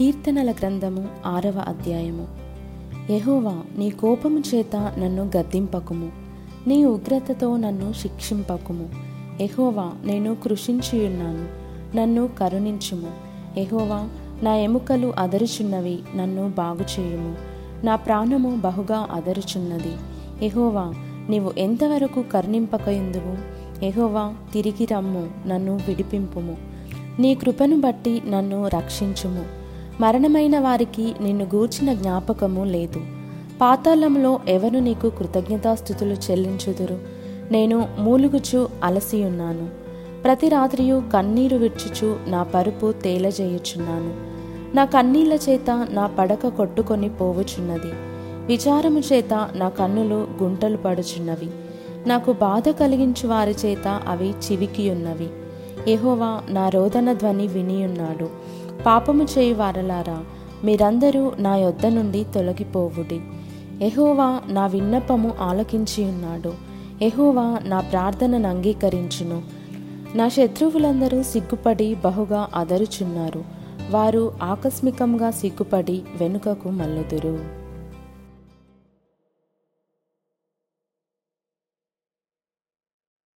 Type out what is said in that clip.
కీర్తనల గ్రంథము ఆరవ అధ్యాయము. యహోవా నీ కోపము చేత నన్ను గద్దింపకుము. నీ ఉగ్రతతో నన్ను శిక్షింపకుము. ఎహోవా నేను కృషించియున్నాను నన్ను కరుణించుము. ఎహోవా నా ఎముకలు అదరుచున్నవి నన్ను బాగుచేయుము. నా ప్రాణము బహుగా అదరుచున్నది. ఎహోవా నీవు ఎంతవరకు కరుణింపకయుందువు? ఎహోవా తిరిగి రమ్ము నన్ను విడిపింపుము. నీ కృపను బట్టి నన్ను రక్షించుము. మరణమైన వారికి నిన్ను గూర్చిన జ్ఞాపకము లేదు. పాతాళంలో ఎవరు నీకు కృతజ్ఞతాస్థుతులు చెల్లించుదురు? నేను మూలుగుచు అలసియున్నాను ప్రతి రాత్రియు కన్నీరు విడ్చుచు నా పరుపు తేలజేయుచున్నాను. నా కన్నీళ్ళ చేత నా పడక కొట్టుకొని పోవుచున్నది. విచారము చేత నా కన్నులు గుంటలు పడుచున్నవి. నాకు బాధ కలిగించు వారి చేత అవి చివికియున్నవి. ఎహోవా నా రోదన ధ్వని వినియున్నాడు. పాపము చేయువారలారా మీరందరూ నా యొద్ద నుండి తొలగిపోవుడి. ఎహోవా నా విన్నపము ఆలకించి ఉన్నాడు. ఎహోవా నా ప్రార్థనను అంగీకరించును. నా శత్రువులందరూ సిగ్గుపడి బహుగా అదరుచున్నారు. వారు ఆకస్మికంగా సిగ్గుపడి వెనుకకు మల్లుదురు